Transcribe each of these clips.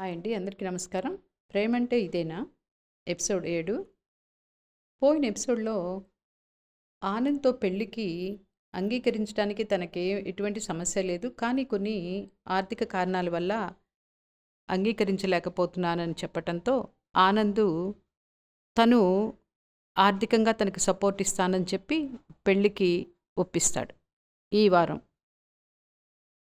Hi అండి అందరికీ నమస్కారం. ప్రేమ అంటే ఇదేనా? ఎపిసోడ్ ఏడు. పోయిన ఎపిసోడ్లో ఆనంద్తో పెళ్ళికి అంగీకరించడానికి తనకి ఎటువంటి సమస్య లేదు కానీ కొన్ని ఆర్థిక కారణాల వల్ల అంగీకరించలేకపోతున్నానని చెప్పటంతో ఆనందు తను ఆర్థికంగా తనకు సపోర్ట్ ఇస్తానని చెప్పి పెళ్ళికి ఒప్పిస్తాడు ఈ వారం.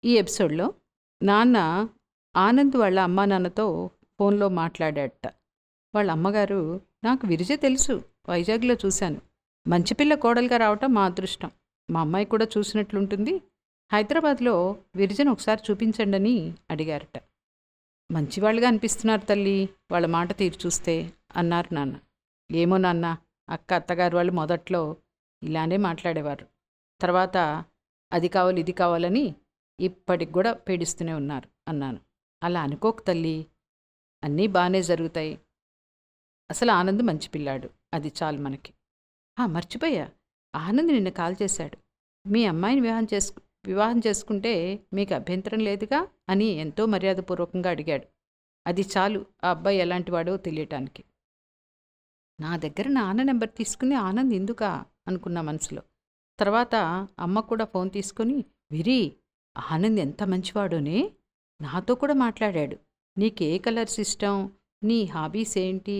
ఈ ఎపిసోడ్లో నాన్న ఆనంద్ వాళ్ళ అమ్మా నాన్నతో ఫోన్లో మాట్లాడాడట. వాళ్ళ అమ్మగారు నాకు విరిజ తెలుసు వైజాగ్లో చూశాను. మంచి పిల్ల కోడలుగా రావటం మా అదృష్టం. మా అమ్మాయి కూడా చూసినట్లుంటుంది. హైదరాబాద్లో విరిజను ఒకసారి చూపించండి అని అడిగారట. మంచివాళ్ళుగా అనిపిస్తున్నారు తల్లి వాళ్ళ మాట తీరు చూస్తే అన్నారు నాన్న. ఏమో నాన్న అక్క అత్తగారు వాళ్ళు మొదట్లో ఇలానే మాట్లాడేవారు. తర్వాత అది కావాలి ఇది కావాలని ఇప్పటికి కూడా పీడిస్తూనే ఉన్నారు అన్నాను. అలా అనుకోకు తల్లి. అన్నీ బాగానే జరుగుతాయి. అసలు ఆనంద్ మంచి పిల్లాడు. అది చాలు మనకి. ఆ మర్చిపోయా. ఆనంద్ నిన్న కాల్ చేశాడు. మీ అమ్మాయిని వివాహం చేసుకు వివాహం చేసుకుంటే మీకు అభ్యంతరం లేదుగా? అని ఎంతో మర్యాదపూర్వకంగా అడిగాడు. అది చాలు. ఆ అబ్బాయి ఎలాంటివాడో తెలియటానికి. నా దగ్గర నాన్న నెంబర్ తీసుకుని ఆనంద్ ఎందుకా? అనుకున్నా మనసులో. తర్వాత అమ్మ కూడా ఫోన్ తీసుకొని విరి ఆనంద్ ఎంత మంచివాడోనే? నాతో కూడా మాట్లాడాడు. నీకే కలర్స్ ఇష్టం నీ హాబీస్ ఏంటి?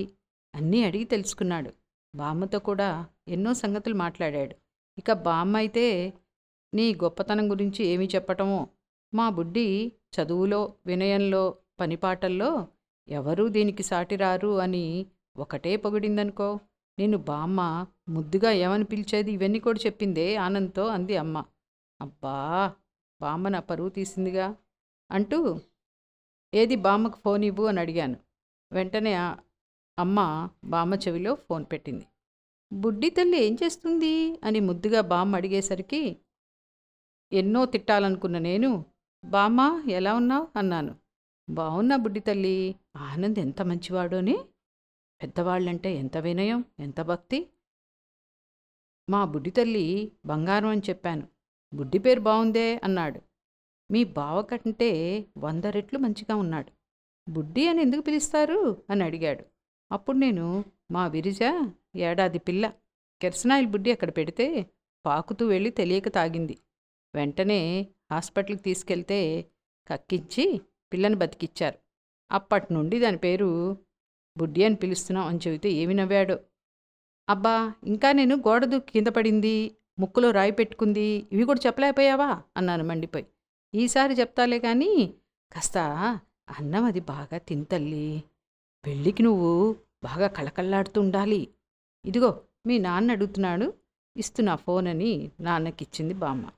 అన్నీ అడిగి తెలుసుకున్నాడు. బామ్మతో కూడా ఎన్నో సంగతులు మాట్లాడాడు. ఇక బామ్మ అయితే నీ గొప్పతనం గురించి ఏమి చెప్పటమో మా బుడ్డి చదువులో వినయంలో పనిపాటల్లో ఎవరూ దీనికి సాటిరారు అని ఒకటే పొగిడిందనుకో నేను బామ్మ ముద్దుగా ఏమని పిలిచేది? ఇవన్నీ కూడా చెప్పిందే ఆనంద్తో అంది అమ్మ. అబ్బా! బామ్మ నా పరువు తీసిందిగా. అంటూ ఏది బామ్మకు ఫోన్ ఇవ్వు అని అడిగాను. వెంటనే అమ్మ బామ్మ చెవిలో ఫోన్ పెట్టింది. బుడ్డి తల్లి ఏం చేస్తుంది? అని ముద్దుగా బామ్మ అడిగేసరికి ఎన్నో తిట్టాలనుకున్న నేను. బామ్మ ఎలా ఉన్నావు? అన్నాను. బాగున్నా బుడ్డి తల్లి. ఆనంద్ ఎంత మంచివాడోని. పెద్దవాళ్ళంటే ఎంత వినయం ఎంత భక్తి. మా బుడ్డి తల్లి బంగారం అని చెప్పాను. బుడ్డి పేరు బాగుందే అన్నాడు. మీ బావ కంటే వంద రెట్లు మంచిగా ఉన్నాడు. బుడ్డి అని ఎందుకు పిలుస్తారు? అని అడిగాడు. అప్పుడు నేను మా విరిజ ఏడాది పిల్ల కెరసనాయిల్ బుడ్డి అక్కడ పెడితే పాకుతూ వెళ్ళి తెలియక తాగింది. వెంటనే హాస్పిటల్కి తీసుకెళ్తే కక్కించి పిల్లని బతికిచ్చారు. అప్పటి నుండి దాని పేరు బుడ్డి అని పిలుస్తున్నాం అని చెబితే ఏమి నవ్వాడో? అబ్బా ఇంకా నేను గోడ దూకి కింద పడింది ముక్కులో రాయి పెట్టుకుంది ఇవి కూడా చెప్పలేకపోయావా? అన్నాను మండిపోయి. ఈసారి చెప్తాలే కానీ కాస్త అన్నం అది బాగా తింతల్లి పెళ్ళికి నువ్వు బాగా కళకళ్ళాడుతూ ఉండాలి ఇదిగో మీ నాన్న అడుగుతున్నాడు ఇస్తున్నా ఫోన్ అని నాన్నకిచ్చింది బామ్మ.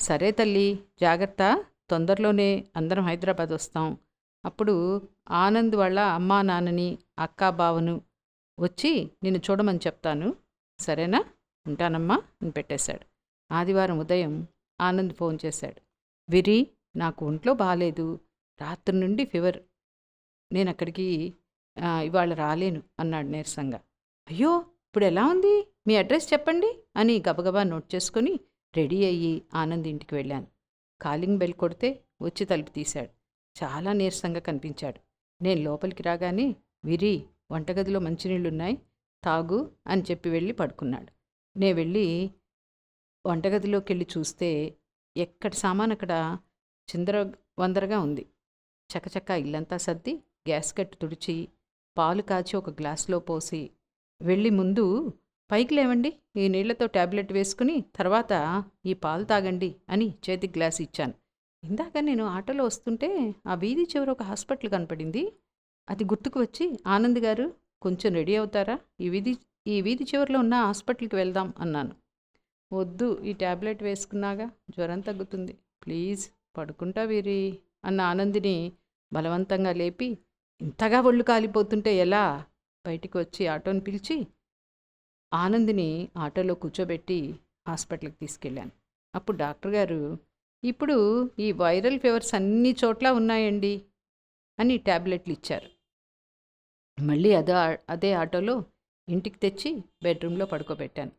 సరే తల్లి జాగ్రత్త తొందరలోనే అందరం హైదరాబాద్ వస్తాం. అప్పుడు ఆనంద్ వాళ్ళ అమ్మా నాన్నని అక్కా బావను వచ్చి నిన్ను చూడమని చెప్తాను. సరేనా? ఉంటానమ్మా అని పెట్టేశాడు. ఆదివారం ఉదయం ఆనంద్ ఫోన్ చేశాడు. విరి నాకు ఒంట్లో బాగాలేదు రాత్రి నుండి ఫీవర్. నేను అక్కడికి ఇవాళ రాలేను అన్నాడు నీరసంగా. అయ్యో ఇప్పుడు ఎలా ఉంది? మీ అడ్రస్ చెప్పండి అని గబగబా నోట్ చేసుకుని రెడీ అయ్యి ఆనంద్ ఇంటికి వెళ్ళాను. కాలింగ్ బెల్ కొడితే వచ్చి తలుపు తీశాడు. చాలా నీరసంగా కనిపించాడు. నేను లోపలికి రాగానే విరి వంటగదిలో మంచినీళ్ళున్నాయి తాగు అని చెప్పి వెళ్ళి పడుకున్నాడు. నే వెళ్ళి వంటగదిలోకి వెళ్ళి చూస్తే ఎక్కడి సామాన్ అక్కడ చిందర వందరగా ఉంది. చకచక ఇల్లంతా సర్ది గ్యాస్ కట్టు తుడిచి పాలు కాచి ఒక గ్లాస్లో పోసి వెళ్ళి ముందు పైకి లేవండి ఈ నీళ్ళతో ట్యాబ్లెట్ వేసుకుని తర్వాత ఈ పాలు తాగండి అని చేతికి గ్లాస్ ఇచ్చాను. ఇందాక నేను ఆటోలో వస్తుంటే ఆ వీధి చివర ఒక హాస్పిటల్ కనపడింది. అది గుర్తుకు వచ్చి ఆనంద్ గారు కొంచెం రెడీ అవుతారా? ఈ వీధి ఈ వీధి చివరిలో ఉన్న హాస్పిటల్కి వెళ్దాం అన్నాను. వద్దు ఈ ట్యాబ్లెట్ వేసుకున్నాగా జ్వరం తగ్గుతుంది. ప్లీజ్ పడుకుంటా వీరి అన్న ఆనందిని బలవంతంగా లేపి ఇంతగా ఒళ్ళు కాలిపోతుంటే ఎలా? బయటికి వచ్చి ఆటోని పిలిచి ఆనందిని ఆటోలో కూర్చోబెట్టి హాస్పిటల్కి తీసుకెళ్ళాను. అప్పుడు డాక్టర్ గారు ఇప్పుడు ఈ వైరల్ ఫీవర్స్ అన్ని చోట్ల ఉన్నాయండి అని ట్యాబ్లెట్లు ఇచ్చారు. మళ్ళీ అదే అదే ఆటోలో ఇంటికి తెచ్చి బెడ్రూమ్లో పడుకోబెట్టాను.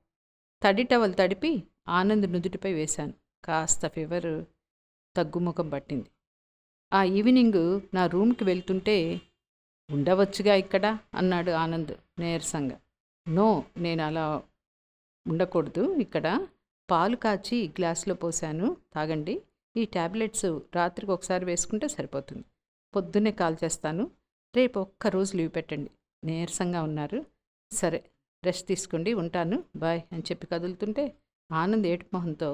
తడి టవల్ తడిపి ఆనంద్ నుదుటిపై వేశాను. కాస్త ఫీవర్ తగ్గుముఖం పట్టింది. ఆ ఈవినింగ్ నా రూమ్కి వెళ్తుంటే ఉండవచ్చుగా ఇక్కడ? అన్నాడు ఆనంద్ నీరసంగా. నో నేను అలా ఉండకూడదు. ఇక్కడ పాలు కాచి గ్లాసులో పోసాను తాగండి. ఈ ట్యాబ్లెట్స్ రాత్రికి ఒకసారి వేసుకుంటే సరిపోతుంది. పొద్దున్నే కాల్ చేస్తాను. రేపు ఒక్క రోజు లీవ్ పెట్టండి. నీరసంగా ఉన్నారు. సరే. రెస్ట్ తీసుకోండి ఉంటాను బాయ్ అని చెప్పి కదులుతుంటే ఆనంద్ ఏటుమొహంతో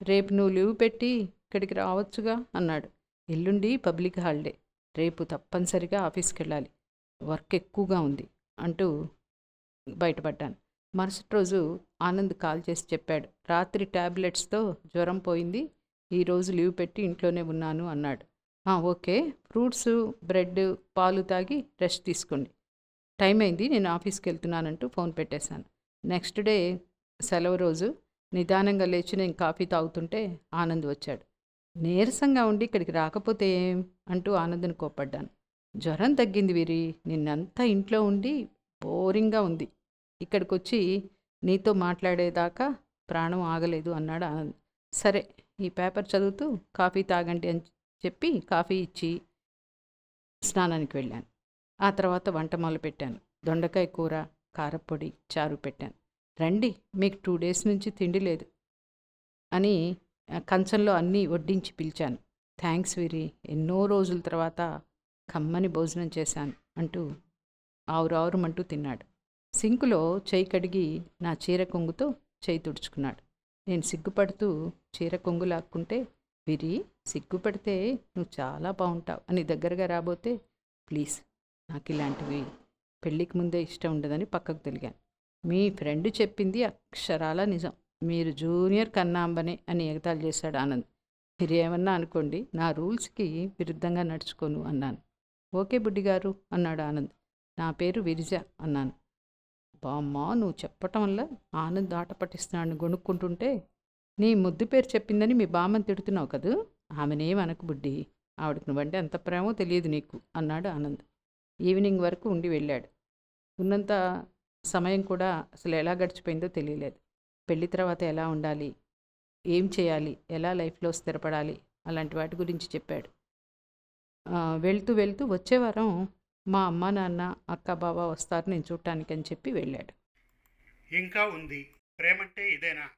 రేపు నువ్వు లీవ్ పెట్టి ఇక్కడికి రావచ్చుగా అన్నాడు. ఎల్లుండి పబ్లిక్ హాలిడే రేపు తప్పనిసరిగా ఆఫీస్కి వెళ్ళాలి వర్క్ ఎక్కువగా ఉంది అంటూ బయటపడ్డాను. మరుసటి రోజు ఆనంద్ కాల్ చేసి చెప్పాడు. రాత్రి ట్యాబ్లెట్స్తో జ్వరం పోయింది ఈరోజు లీవ్ పెట్టి ఇంట్లోనే ఉన్నాను అన్నాడు. ఓకే ఫ్రూట్స్ బ్రెడ్ పాలు తాగి రెస్ట్ తీసుకోండి టైం అయింది నేను ఆఫీస్కి వెళ్తున్నానంటూ ఫోన్ పెట్టేశాను. నెక్స్ట్ డే సెలవు రోజు నిదానంగా లేచి నేను కాఫీ తాగుతుంటే ఆనంద్ వచ్చాడు. నీరసంగా ఉండి ఇక్కడికి రాకపోతే ఏం? అంటూ ఆనంద్ని కోప్పడ్డాను. జ్వరం తగ్గింది వీరి నిన్నంతా ఇంట్లో ఉండి బోరింగ్గా ఉంది. ఇక్కడికి వచ్చి నీతో మాట్లాడేదాకా ప్రాణం ఆగలేదు అన్నాడు ఆనంద్. సరే ఈ పేపర్ చదువుతూ కాఫీ తాగండి అని చెప్పి కాఫీ ఇచ్చి స్నానానికి వెళ్ళాను. ఆ తర్వాత వంట మొదలుపెట్టాను దొండకాయ కూర కారప్పొడి చారు పెట్టాను. రండి మీకు టూ డేస్ నుంచి తిండి లేదు అని కంచంలో అన్నీ వడ్డించి పిలిచాను. థ్యాంక్స్ వీరి ఎన్నో రోజుల తర్వాత కమ్మని భోజనం చేశాను అంటూ ఆవురావురమంటూ తిన్నాడు. సింకులో చేయి కడిగి నా చీర కొంగుతో చేయి తుడుచుకున్నాడు. నేను సిగ్గుపడుతూ చీర కొంగు లాక్కుంటే విరి సిగ్గుపడితే నువ్వు చాలా బాగుంటావు అని దగ్గరగా రాబోతే ప్లీజ్ నాకు ఇలాంటివి పెళ్ళికి ముందే ఇష్టం ఉండదని పక్కకు తెలిగాను మీ ఫ్రెండ్ చెప్పింది అక్షరాల నిజం. మీరు జూనియర్ కన్నాంబనే అని ఎగతాళి చేశాడు ఆనంద్. మీరేమన్నా అనుకోండి నా రూల్స్కి విరుద్ధంగా నడుచుకోను అన్నాను. ఓకే బుడ్డిగారు అన్నాడు ఆనంద్. నా పేరు విరిజ అన్నాను. బామ్మా నువ్వు చెప్పటం వల్ల ఆనంద్ ఆట పట్టిస్తున్నాడు గొనుక్కుంటుంటే నీ ముద్దు పేరు చెప్పిందని మీ బామ్మని తిడుతున్నావు కదూ? ఆమెనేం అనకు బుడ్డి? ఆవిడకి నువ్వంటే ఎంత ప్రేమో తెలియదు నీకు అన్నాడు ఆనంద్. ఈవినింగ్ వరకు ఉండి వెళ్ళాడు. ఉన్నంత సమయం కూడా అసలు ఎలా గడిచిపోయిందో తెలియలేదు. పెళ్ళి తర్వాత ఎలా ఉండాలి? ఏం చేయాలి? ఎలా లైఫ్లో స్థిరపడాలి? అలాంటి వాటి గురించి చెప్పాడు. వెళ్తూ వెళ్తూ వచ్చే వారం మా అమ్మ నాన్న అక్క బావ వస్తారు నేను చూడటానికి అని చెప్పి వెళ్ళాడు. ఇంకా ఉంది. ప్రేమంటే ఇదేనా?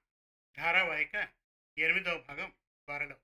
ధారావాహిక ఎనిమిదవ భాగం త్వరలో